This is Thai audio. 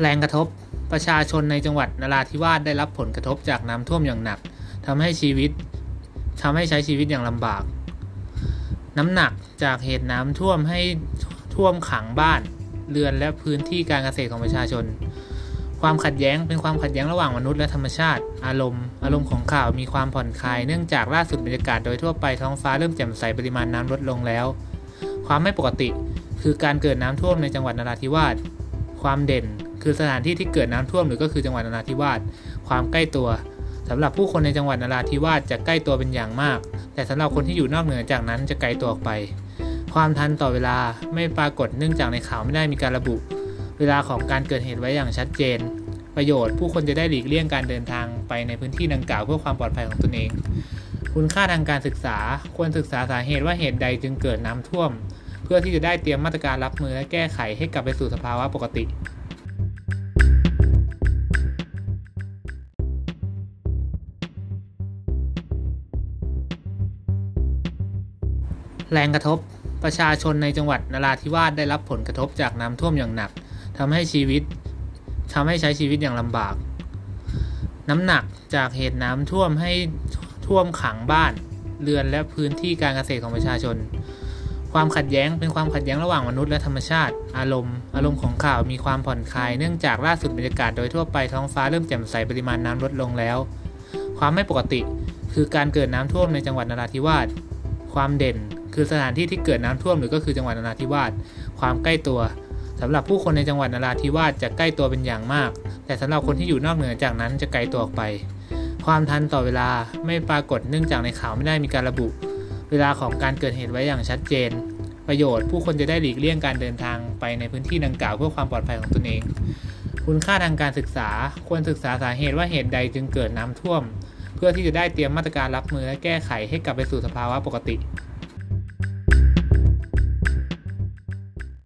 แรงกระทบประชาชนในจังหวัดนราธิวาสได้รับผลกระทบจากน้ำท่วมอย่างหนักทำให้ชีวิตทำให้ใช้ชีวิตอย่างลำบาก น้ำหนักจากเหตุน้ำท่วมให้ท่วมขังบ้าน เรือนและพื้นที่การเกษตรของประชาชน ความขัดแย้งเป็นความขัดแย้งระหว่างมนุษย์และธรรมชาติ อารมณ์ อารมณ์ของข่าวมีความผ่อนคลาย เนื่องจากล่าสุดบรรยากาศโดยทั่วไปท้องฟ้าเริ่มแจ่มใสปริมาณน้ำลดลงแล้ว ความไม่ปกติคือการเกิดน้ำท่วมในจังหวัดนราธิวาส ความเด่น คือสถานที่ที่เกิดน้ำท่วมหรือก็คือจังหวัดนราธิวาสความใกล้ตัวสำหรับผู้คนในจังหวัดนราธิวาสจะใกล้ตัวเป็นอย่างมาก แต่สำหรับคนที่อยู่นอกเหนือจากนั้นจะไกลตัวออกไป ความทันต่อเวลาไม่ปรากฏเนื่องจากในข่าวไม่ได้มีการระบุ เวลาของการเกิดเหตุไว้อย่างชัดเจน ประโยชน์ผู้คนจะได้หลีกเลี่ยงการเดินทางไปในพื้นที่ดังกล่าวเพื่อความปลอดภัยของตนเอง คุณค่าทางการศึกษาควรศึกษาสาเหตุว่าเหตุใดจึงเกิดน้ำท่วม เพื่อที่จะได้เตรียมมาตรการรับมือและแก้ไขให้กลับไปสู่สภาวะปกติ แรงกระทบประชาชนในจังหวัดนราธิวาสได้รับผลกระทบจากน้ำท่วมอย่างหนักทำให้ชีวิตทำให้ใช้ชีวิตอย่างลำบาก น้ำหนักจากเหตุน้ำท่วมให้ท่วมขังบ้าน เรือนและพื้นที่การเกษตรของประชาชน ความขัดแย้งเป็นความขัดแย้งระหว่างมนุษย์และธรรมชาติ อารมณ์ อารมณ์ของข่าวมีความผ่อนคลายเนื่องจากล่าสุดบรรยากาศโดยทั่วไปท้องฟ้าเริ่มแจ่มใสปริมาณน้ำลดลงแล้ว ความไม่ปกติคือการเกิดน้ำท่วมในจังหวัดนราธิวาสความเด่น คือสถานที่ที่เกิดน้ำท่วมหรือก็คือจังหวัดนราธิวาสความใกล้ตัวสำหรับผู้คนในจังหวัดนราธิวาสจะใกล้ตัวเป็นอย่างมาก แต่สำหรับคนที่อยู่นอกเหนือจากนั้นจะไกลตัวออกไป ความทันต่อเวลาไม่ปรากฏเนื่องจากในข่าวไม่ได้มีการระบุ เวลาของการเกิดเหตุไว้อย่างชัดเจน ประโยชน์ผู้คนจะได้หลีกเลี่ยงการเดินทางไปในพื้นที่ดังกล่าวเพื่อความปลอดภัยของตนเอง คุณค่าทางการศึกษาควรศึกษาสาเหตุว่าเหตุใดจึงเกิดน้ำท่วม เพื่อที่จะได้เตรียมมาตรการรับมือและแก้ไขให้กลับไปสู่สภาวะปกติ